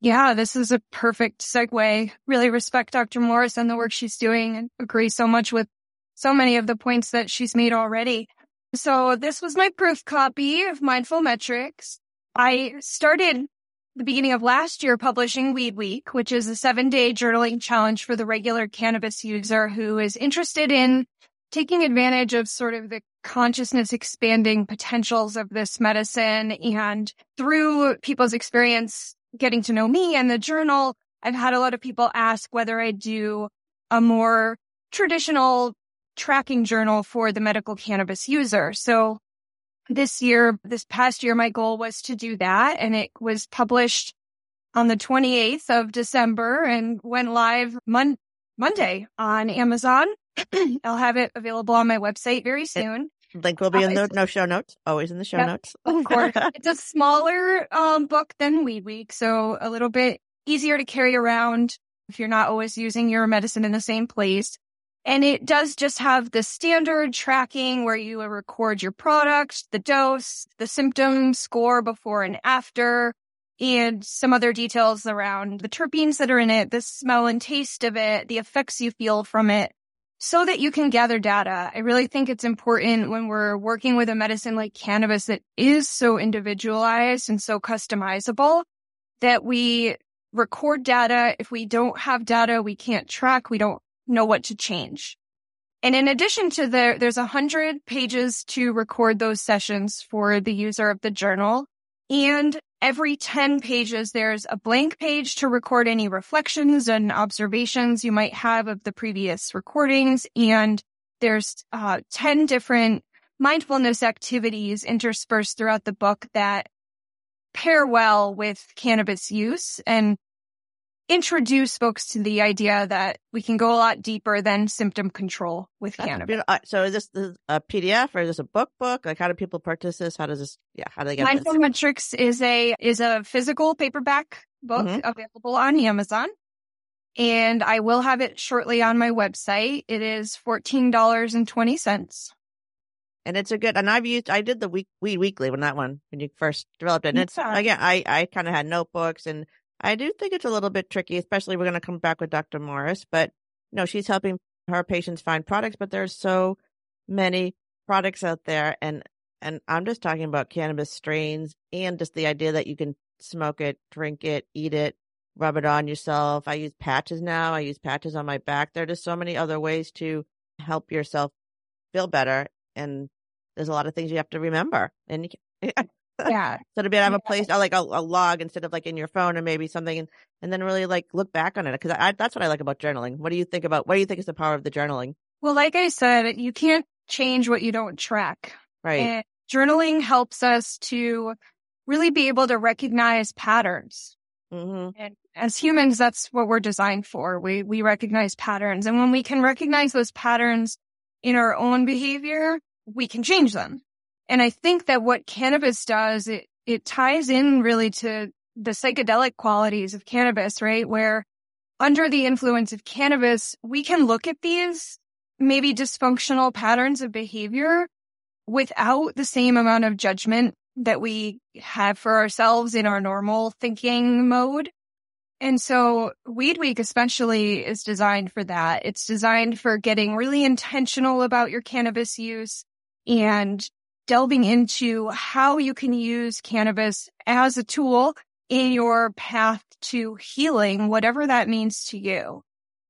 Yeah, this is a perfect segue. Really respect Dr. Morris and the work she's doing and agree so much with so many of the points that she's made already. So this was my proof copy of Mindful Metrics. I started the beginning of last year publishing Weed Week, which is a seven day journaling challenge for the regular cannabis user who is interested in taking advantage of sort of the consciousness expanding potentials of this medicine. And through people's experience getting to know me and the journal, I've had a lot of people ask whether I do a more traditional tracking journal for the medical cannabis user. So this year, this past year, my goal was to do that. And it was published on the 28th of December and went live mon- Monday on Amazon. *clears throat* I'll have it available on my website very soon. Link will be in the no show notes. Always in the show Yep, notes. *laughs* Of course, it's a smaller um, book than Weed Week, so a little bit easier to carry around if you're not always using your medicine in the same place. And it does just have the standard tracking where you record your product, the dose, the symptom score before and after, and some other details around the terpenes that are in it, the smell and taste of it, the effects you feel from it, so that you can gather data. I really think it's important when we're working with a medicine like cannabis that is so individualized and so customizable that we record data. If we don't have data, we can't track. We don't know what to change. And in addition to the, there's a hundred pages to record those sessions for the user of the journal. And every 10 pages, there's a blank page to record any reflections and observations you might have of the previous recordings. And there's uh, 10 different mindfulness activities interspersed throughout the book that pair well with cannabis use and introduce folks to the idea that we can go a lot deeper than symptom control with That's cannabis. Uh, So is this a PDF or is this a book book? Like how do people purchase this? How does this, yeah, how do they get Mindful this? Metrics is a is a physical paperback book Mhm. available on Amazon. And I will have it shortly on my website. It is $14.20. And it's a good, and I've used, I did the week, Weed Weekly when that one, when you first developed it. And it's, Yeah. again, I, I kind of had notebooks and I do think it's a little bit tricky, especially we're going to come back with Dr. Morris, but no, she's helping her patients find products, but there's so many products out there. And, and I'm just talking about cannabis strains and just the idea that you can smoke it, drink it, eat it, rub it on yourself. I use patches now. I use patches on my back. There are just so many other ways to help yourself feel better. And there's a lot of things you have to remember. And you can, *laughs* Yeah. *laughs* so to be able to have a place, uh, like a, a log instead of like in your phone or maybe something, and, and then really like look back on it. Cause I, that's what I like about journaling. What do you think about, what do you think is the power of the journaling? Well, like I said, you can't change what you don't track. Right. And journaling helps us to really be able to recognize patterns. Mm-hmm. And as humans, that's what we're designed for. We, we recognize patterns. And when we can recognize those patterns in our own behavior, we can change them. And I think that what cannabis does, it, it ties in really to the psychedelic qualities of cannabis, right? Where under the influence of cannabis, we can look at these maybe dysfunctional patterns of behavior without the same amount of judgment that we have for ourselves in our normal thinking mode. And so Weed Week especially is designed for that. It's designed for getting really intentional about your cannabis use and delving into how you can use cannabis as a tool in your path to healing, whatever that means to you.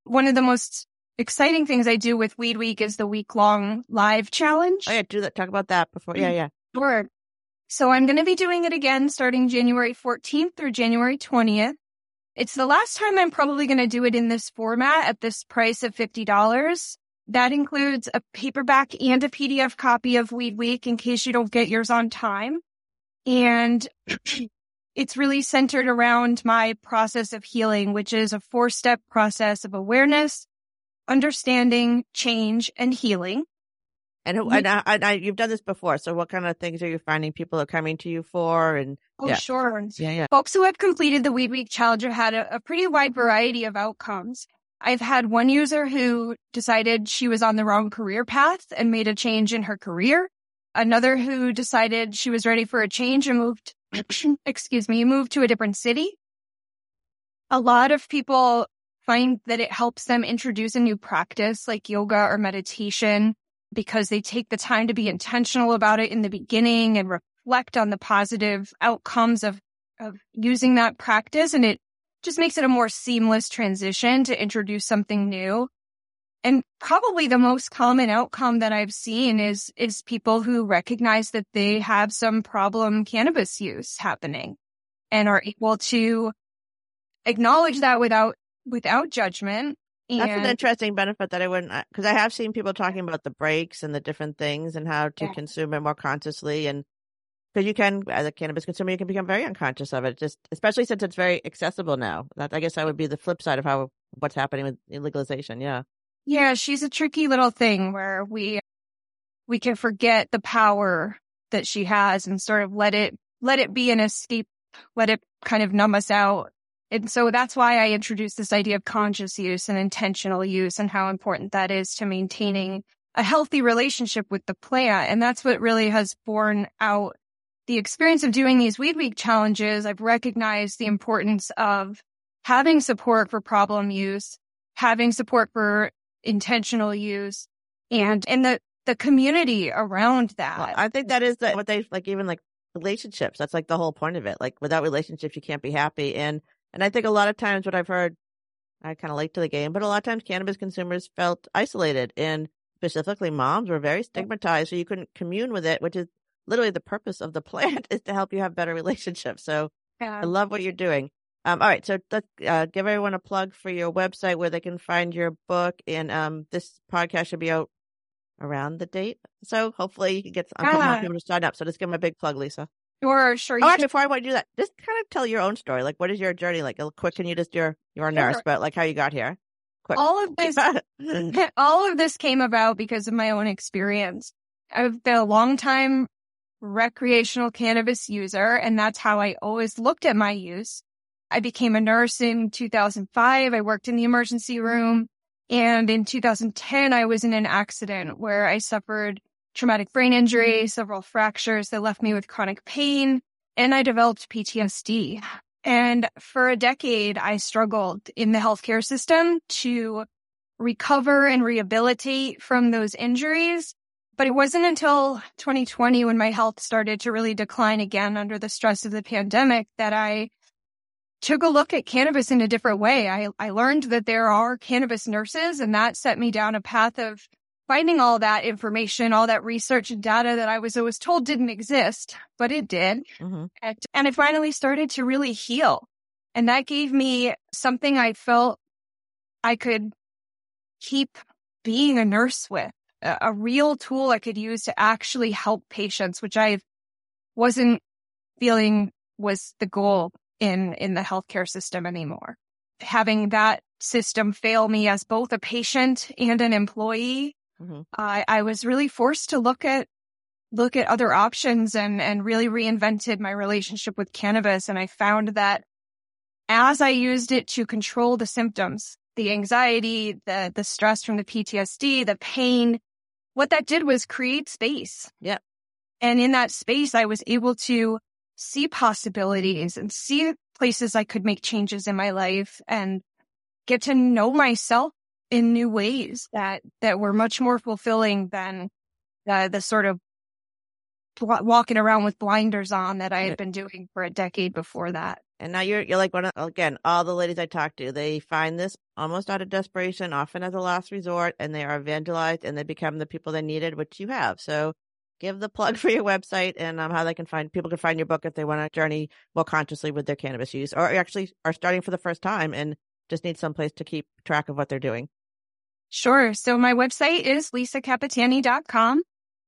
One of the most exciting things I do with Weed Week is the week long live challenge. Oh yeah, do that. Talk about that before. Yeah, mm-hmm. yeah. Sure. So I'm going to be doing it again starting January 14th through January 20th. It's the last time I'm probably going to do it in this format at this price of $50. That includes a paperback and a PDF copy of Weed Week in case you don't get yours on time. And *clears throat* it's really centered around my process of healing, which is a four step process of awareness, understanding, change, and healing. And, and, I, and I, you've done this before. So what kind of things are you finding people are coming to you for? And Oh, Yeah. sure. yeah, yeah. Folks who have completed the Weed Week Challenge have had a, a pretty wide variety of outcomes. I've had one user who decided she was on the wrong career path and made a change in her career. Another who decided she was ready for a change and moved, *clears throat* excuse me, moved to a different city. A lot of people find that it helps them introduce a new practice like yoga or meditation because they take the time to be intentional about it in the beginning and reflect on the positive outcomes of, of using that practice. And it just makes it a more seamless transition to introduce something new. And probably the most common outcome that I've seen is, is people who recognize that they have some problem cannabis use happening and are able to acknowledge that without, without judgment. That's an interesting benefit that I wouldn't, because I have seen people talking about the breaks and the different things and how to Yeah. consume it more consciously. And because you can, as a cannabis consumer, you can become very unconscious of it, just especially since it's very accessible now. That I guess that would be the flip side of how what's happening with legalization. Yeah. Yeah, she's a tricky little thing where we we can forget the power that she has and sort of let it let it be an escape, let it kind of numb us out. And so that's why I introduced this idea of conscious use and intentional use and how important that is to maintaining a healthy relationship with the plant. And that's what really has borne out the experience of doing these weed week challenges. I've recognized the importance of having support for problem use, having support for intentional use and and the the community around that. Well, I think that is the, what they like, even like relationships. That's like the whole point of it. Like without relationships, you can't be happy. And, and I think a lot of times what I've heard, I kind of late to the game, but a lot of times cannabis consumers felt isolated and specifically moms were very stigmatized. So you couldn't commune with it, which is literally the purpose of the *laughs* plant is to help you have better relationships. So Yeah. I love what you're doing. Um, all right. So uh, give everyone a plug for your website where they can find your book. And um, this podcast should be out around the date. So hopefully you can get a couple more Ah. people to sign up. So just give them a big plug, Lisa. Or sure you Oh, actually, before I want to do that, just kind of tell your own story. Like, what is your journey like? A quick, can you just, you're, you're a nurse, Sure. but like how you got here? Quick. all of this *laughs* *laughs* all of this came about because of my own experience. I've been a long time recreational cannabis user, and that's how I always looked at my use. I became a nurse in 2005. I worked in the emergency room. And in 2010, I was in an accident where I suffered traumatic brain injury, several fractures that left me with chronic pain, and I developed PTSD. And for a decade, I struggled in the healthcare system to recover and rehabilitate from those injuries. But it wasn't until 2020 when my health started to really decline again under the stress of the pandemic that I took a look at cannabis in a different way. I, I learned that there are cannabis nurses and that set me down a path of finding all that information, all that research and data that I was always told didn't exist, but it did. hmm And, and I finally started to really heal. And that gave me something I felt I could keep being a nurse with. A, real tool I could use to actually help patients, which I wasn't feeling was the goal in, in the healthcare system anymore. Having that system fail me as both a patient and an employee, hmm I, I was really forced to look at look at other options and and really reinvented my relationship with cannabis. And I found that as I used it to control the symptoms, the anxiety, the the stress from the PTSD, the pain, what that did was create space. Yep. And in that space, I was able to see possibilities and see places I could make changes in my life and get to know myself in new ways that that were much more fulfilling than the the sort of walking around with blinders on that I had been doing for a decade before that. And now you're you're like one of again, all the ladies I talk to, they find this almost out of desperation, often as a last resort, and they are evangelized and they become the people they needed, which you have. So give the plug *laughs* for your website and um, how they can find people can find your book if they want to journey more consciously with their cannabis use or actually are starting for the first time and just need some place to keep track of what they're doing. Sure. So my website is lisacapitani.com.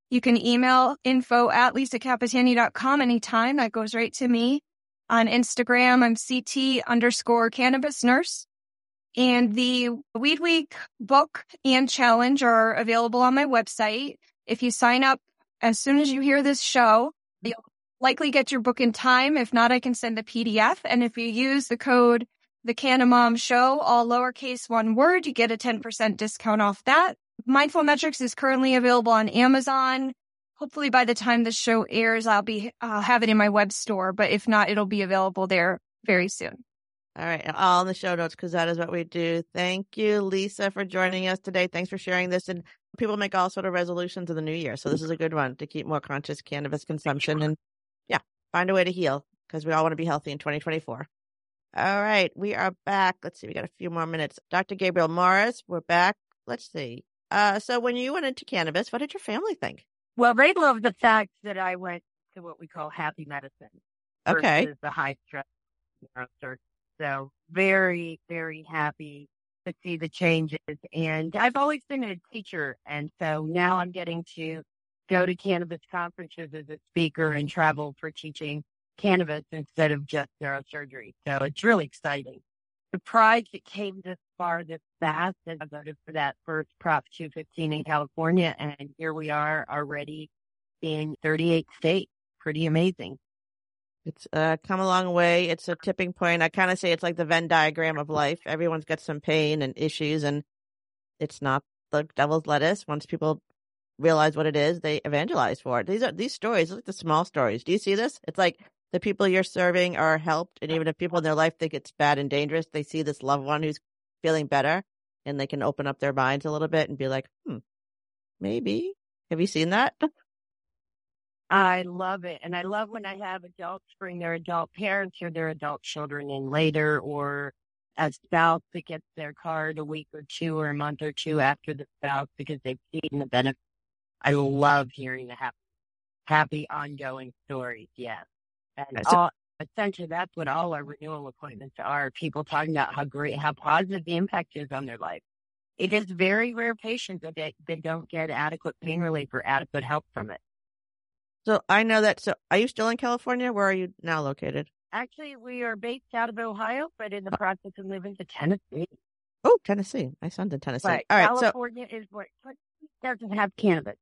You can email info at lisacapitani.com anytime. That goes right to me. On Instagram, I'm CT underscore cannabis nurse. And the Weed Week book and challenge are available on my website. If you sign up as soon as you hear this show, you'll likely get your book in time. If not, I can send the PDF. And if you use the code the Canna Mom Show, all lowercase one word, you get a 10% discount off that. Mindful Metrics is currently available on Amazon. Hopefully by the time the show airs, I'll be, I'll have it in my web store, but if not, it'll be available there very soon. All right, all in the show notes because that is what we do. Thank you, Lisa, for joining us today. Thanks for sharing this. And people make all sort of resolutions in the new year, so this is a good one to keep more conscious cannabis consumption and yeah, find a way to heal because we all want to be healthy in 2024. All right, we are back. Let's see, we got a few more minutes. Dr. Gabrielle Morris, we're back. Let's see. Uh, so when you went into cannabis, what did your family think? Well, they love the fact that I went to what we call happy medicine. Okay. The high stress neurosurgery. So very, very happy to see the changes. And I've always been a teacher. And so now I'm getting to go to cannabis conferences as a speaker and travel for teaching cannabis instead of just neurosurgery. So it's really exciting. Surprised it came this far this fast and I voted for that first Prop 215 in California. And here we are already in 38 states. Pretty amazing. It's uh, come a long way. It's a tipping point. I kind of say it's like the Venn diagram of life. Everyone's got some pain and issues, and it's not the devil's lettuce. Once people realize what it is, they evangelize for it. These are these stories, look at the small stories. Do you see this? It's like the people you're serving are helped, and even if people in their life think it's bad and dangerous, they see this loved one who's feeling better, and they can open up their minds a little bit and be like, "Hmm, maybe." Have you seen that? *laughs* I love it. And I love when I have adults bring their adult parents or their adult children in later or a spouse that gets their card a week or two or a month or two after the spouse because they've seen the benefit. I love hearing the happy, happy ongoing stories. Yes. And So- all, essentially that's what all our renewal appointments are. People talking about how great, how positive the impact is on their life. It is very rare patients that, they, that don't get adequate pain relief or adequate help from it. So I know that. So are you still in California? Where are you now located? Actually, we are based out of Ohio, but in the oh. process of moving to Tennessee. Oh, Tennessee. My son's in Tennessee. But All right. So California is where what doesn't have cannabis.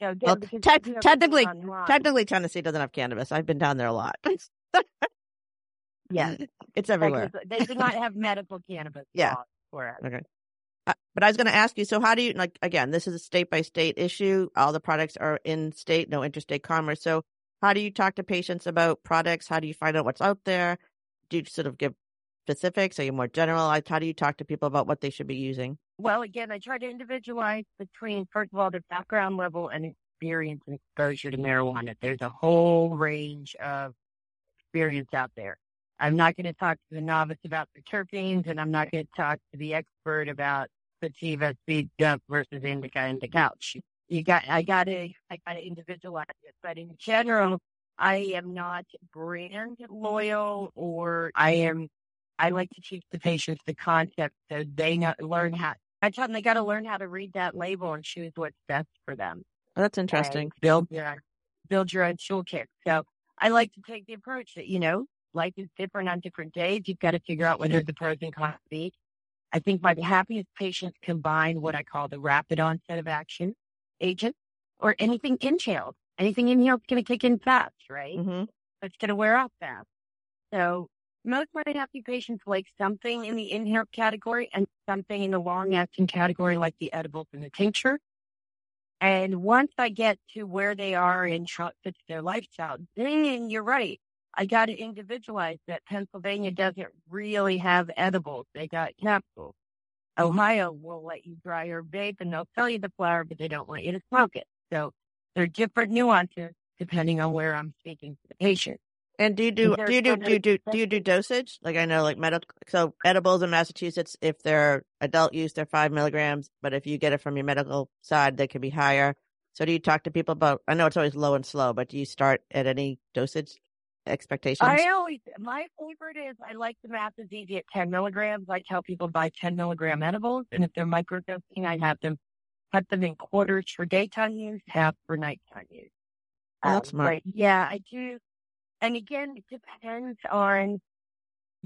Again, Well, tec- technically- technically, Tennessee doesn't have cannabis. I've been down there a lot. *laughs* yeah, it's everywhere. they do not have medical cannabis. *laughs* Yeah. for it. Okay. Uh, but I was going to ask you. So how do you like? Again, this is a state by state issue. All the products are in state, no interstate commerce. So how do you talk to patients about products? How do you find out what's out there? Do you sort of give specifics? Are you more generalized? How do you talk to people about what they should be using? Well, again, I try to individualize between, first of all, their background level and experience and exposure to marijuana. There's a whole range of experience out there. I'm not going to talk to the novice about the terpenes, and I'm not going to talk to the expert about sativa, speed jump versus indica in the couch. You got, I got to, I got to individualize it. But in general, I am not brand loyal, or I am I like to teach the patients the concept so they know, learn how I tell them they got to learn how to read that label and choose what's best for them. Oh, that's interesting. Build your build your own toolkit. So I like to take the approach that you know life is different on different days. You've got to figure out what are the pros and cons be. I think my happiest patients combine what I call the rapid onset of action agent or anything inhaled. Anything inhaled is going to kick in fast, right? hmm It's going to wear off fast. So most my happy patients like something in the inhaled category and something in the long acting category, like the edibles and the tincture. And once I get to where they are in how it their lifestyle, then you're right. I got to individualize that Pennsylvania doesn't really have edibles. They got capsules. Ohio will let you dry your vape and they'll sell you the flower, but they don't want you to smoke it. So there are different nuances depending on where I'm speaking to the patient. And do you do do you do do you do do you do dosage? Like I know, like medical. So edibles in Massachusetts, if they're adult use, they're five milligrams. But if you get it from your medical side, they can be higher. So do you talk to people about? I know it's always low and slow, but do you start at any dosage expectations? I always, my favorite is I like the math is easy at 10 milligrams. I tell people buy 10 milligram edibles. And if they're microdosing, I have them cut them in quarters for daytime use, half for nighttime use. Oh, that's Um, smart. but yeah, I do. And again, it depends on,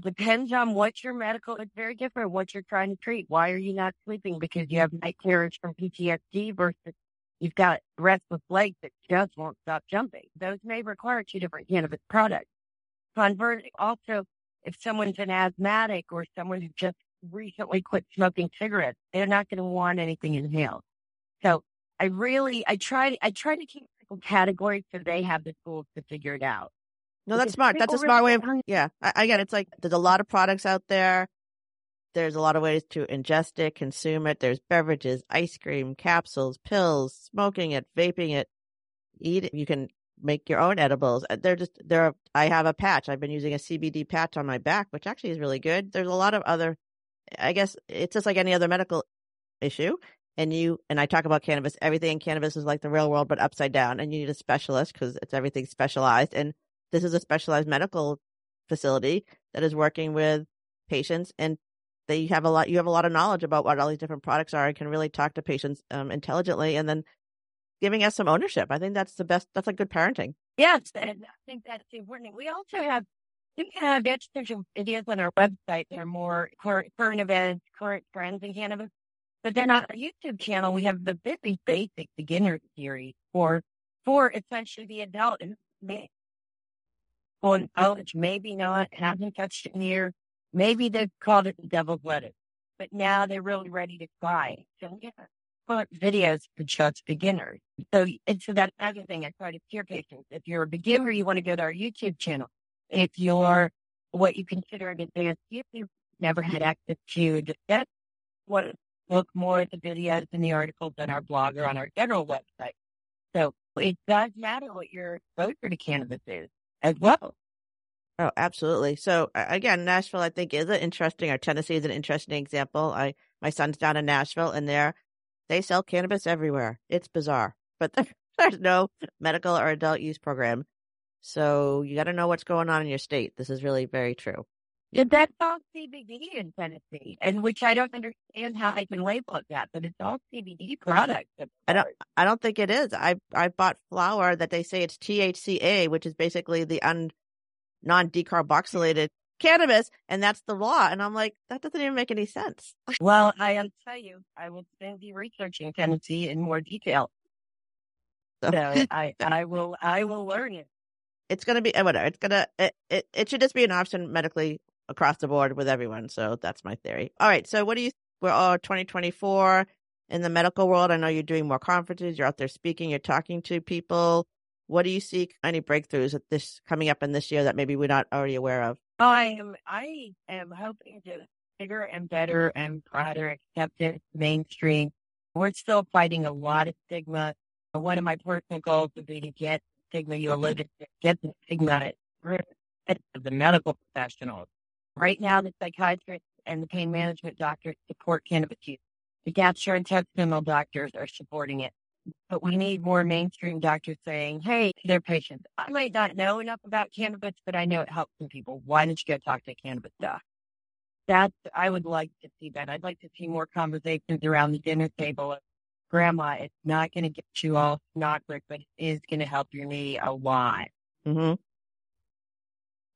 depends on what your medical, it's very different what you're trying to treat. Why are you not sleeping? Because you have night terrors from PTSD versus you've got restless legs that just won't stop jumping. Those may require two different cannabis products. Convert also, if someone's an asthmatic or someone who just recently quit smoking cigarettes, they're not going to want anything inhaled. So I really, I try, I try to keep categories so they have the tools to figure it out. No, that's smart. That's a smart way of. Yeah, I, I get it. It's like there's a lot of products out there. There's a lot of ways to ingest it, consume it. There's beverages, ice cream, capsules, pills, smoking it, vaping it, eat it. You can make your own edibles. Uh, They're just there. Are I have a patch. I've been using a CBD patch on my back, which actually is really good. There's a lot of other. I guess it's just like any other medical issue. And you and I talk about cannabis. Everything in cannabis is like the real world, but upside down. And you need a specialist because it's everything specialized. And this is a specialized medical facility that is working with patients and they have a lot you have a lot of knowledge about what all these different products are and can really talk to patients um, intelligently and then giving us some ownership i think that's the best that's like good parenting Yes, and I think that's important. We also have we have educational videos on our website that are more current, current events, current trends in cannabis. But then on our YouTube channel, we have the very basic beginner series for for essentially the adult and well, in college, maybe not, haven't touched it years. Maybe they've called it the devil's lettuce, but now they're really ready to try. So yeah, put videos for just beginners. So, and so that's another thing I try to steer patients. If you're a beginner, you want to go to our YouTube channel. If you're what you consider an advanced, if you've never had access to the set, want look more at the videos and the articles on our blog or on our general website. So it does matter what your exposure to cannabis is as well. Oh, oh absolutely. So again nashville i think is an interesting or tennessee is an interesting example. I my son's down in nashville and there they sell cannabis everywhere. It's bizarre but *laughs* there's no medical or adult use program. So you got to know what's going on in your state. This is really very true Yeah, That's all CBD in Tennessee, and which I don't understand how they can label it that, but it's all CBD products. I don't. I don't think it is. I I bought flower that they say it's THCA, which is basically the un non decarboxylated cannabis, and that's the law. And I'm like, that doesn't even make any sense. *laughs* Well, I'll tell you, I will the researching Tennessee in more detail. So- So *laughs* I, I will, I will learn it. It's gonna be eh, whatever. It's gonna it, it it should just be an option medically across the board with everyone. So that's my theory. All right. So what do you? We're all 2024 in the medical world. I know you're doing more conferences. You're out there speaking. You're talking to people. What do you see? Any breakthroughs at this coming up in this year that maybe we're not already aware of? Oh, I am, I am hoping to bigger and better and broader acceptance mainstream. We're still fighting a lot of stigma. One of my personal goals would be to get stigma you alluded to, get the stigma of the medical professionals. Right now, the psychiatrists and the pain management doctors support cannabis use. The gastrointestinal doctors are supporting it. But we need more mainstream doctors saying, hey, their patients, I might not know enough about cannabis, but I know it helps some people. Why don't you go talk to a cannabis doc? That's, I would like to see that. I'd like to see more conversations around the dinner table grandma. It's not going to get you all snot-brick, but it is going to help your knee a lot. Mm-hmm.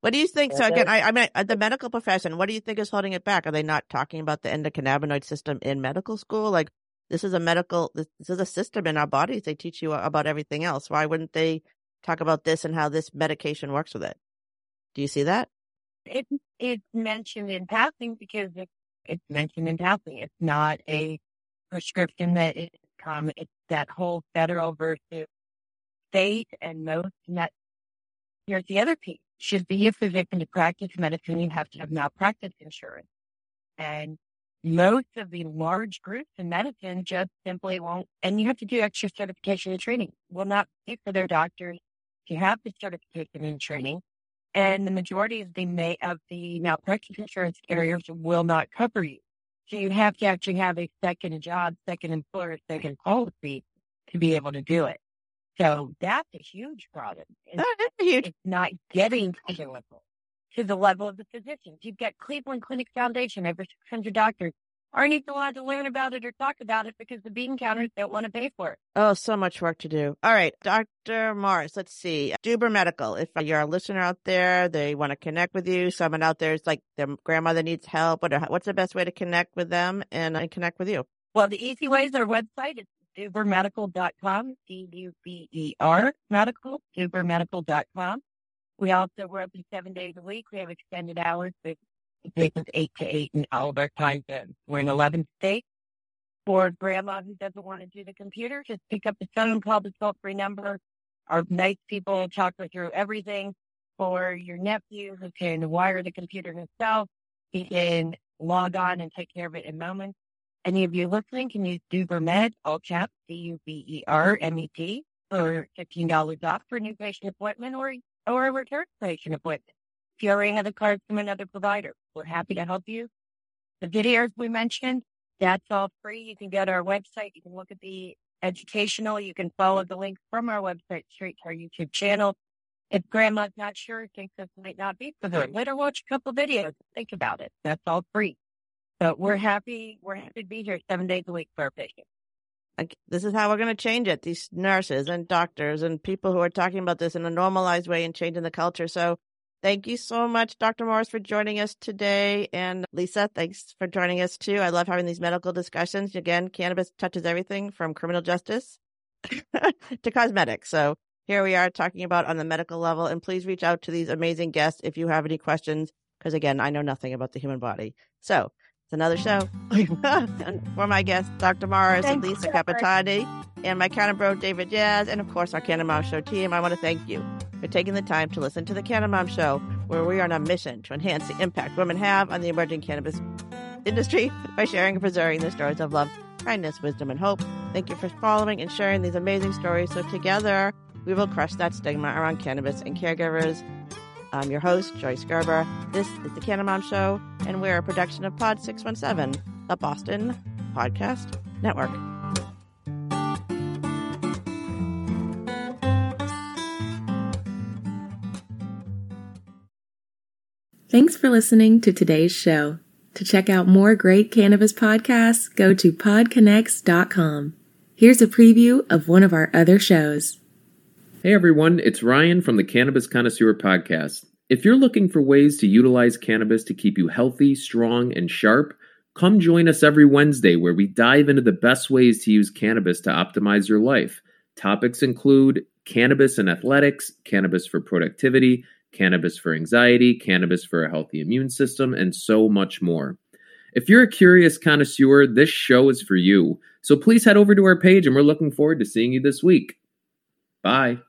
What do you think? So again, I, I mean, uh, the medical profession. What do you think is holding it back? Are they not talking about the endocannabinoid system in medical school? Like this is a medical, this, this is a system in our bodies. They teach you about everything else. Why wouldn't they talk about this and how this medication works with it? Do you see that? It, it's mentioned in passing because it, it's mentioned in passing. It's not a prescription that is common. It's that whole federal versus state and most. And that here's the other piece should be a physician to practice medicine, you have to have malpractice insurance. And most of the large groups in medicine just simply won't, and you have to do extra certification and training, will not pay for their doctors to have the certification and training. And the majority of the may, of the malpractice insurance carriers will not cover you. So you have to actually have a second job, second employer, second policy to be able to do it. So that's a huge problem. It's, That is huge. it's not getting to the level, to the level of the physicians. You've got Cleveland Clinic Foundation, over 600 doctors aren't even allowed to learn about it or talk about it because the bean counters don't want to pay for it. Oh, so much work to do. All right, Dr. Morris, let's see. Duber Medical, if you're a listener out there, they want to connect with you, someone out there is like their grandmother needs help, what, what's the best way to connect with them and, and connect with you? Well, the easy way is our website. It's dubermedical.com, D-U-B-E-R medical, dubermedical.com. We also, we're open seven days a week. We have extended hours. It takes us eight to eight in all of our time zones. We're in 11 states. For grandma who doesn't want to do the computer, just pick up the phone, and call the toll-free number. Our nice people talk her through everything. For your nephew who can wire the computer himself, he can log on and take care of it in moments. Any of you listening can use DuberMed, all caps, D-U-B-E-R-M-E-T, for $15 off for a new patient appointment or, or a return patient appointment. If you already have a card from another provider, we're happy to help you. The videos we mentioned, that's all free. You can go to our website. You can look at the educational. You can follow the link from our website straight to our YouTube channel. If grandma's not sure, thinks this might not be for her, let her watch a couple videos. Think about it. That's all free. So we're happy. We're happy to be here seven days a week for our patients. Like, this is how we're going to change it. These nurses and doctors and people who are talking about this in a normalized way and changing the culture. So thank you so much, Dr. Morris, for joining us today. And Lisa, thanks for joining us too. I love having these medical discussions. Again, cannabis touches everything from criminal justice *laughs* to cosmetics. So here we are talking about on the medical level. And please reach out to these amazing guests if you have any questions. Because again, I know nothing about the human body. So it's another show *laughs* for my guests, Dr. Morris and Lisa Capitani, and my Bro, David Jazz, and of course, our Canna Mom Show team. I want to thank you for taking the time to listen to the Canna Mom Show, where we are on a mission to enhance the impact women have on the emerging cannabis industry *laughs* by sharing and preserving the stories of love, kindness, wisdom, and hope. Thank you for following and sharing these amazing stories. So together, we will crush that stigma around cannabis and caregivers. I'm your host, Joyce Gerber. This is the Canna Mom Show, and we're a production of Pod 617, the Boston Podcast Network. Thanks for listening to today's show. To check out more great cannabis podcasts, go to podconnects.com. Here's a preview of one of our other shows. Hey everyone, it's Ryan from the Cannabis Connoisseur Podcast. If you're looking for ways to utilize cannabis to keep you healthy, strong, and sharp, come join us every Wednesday where we dive into the best ways to use cannabis to optimize your life. Topics include cannabis and athletics, cannabis for productivity, cannabis for anxiety, cannabis for a healthy immune system, and so much more. If you're a curious connoisseur, this show is for you. So please head over to our page and we're looking forward to seeing you this week. Bye.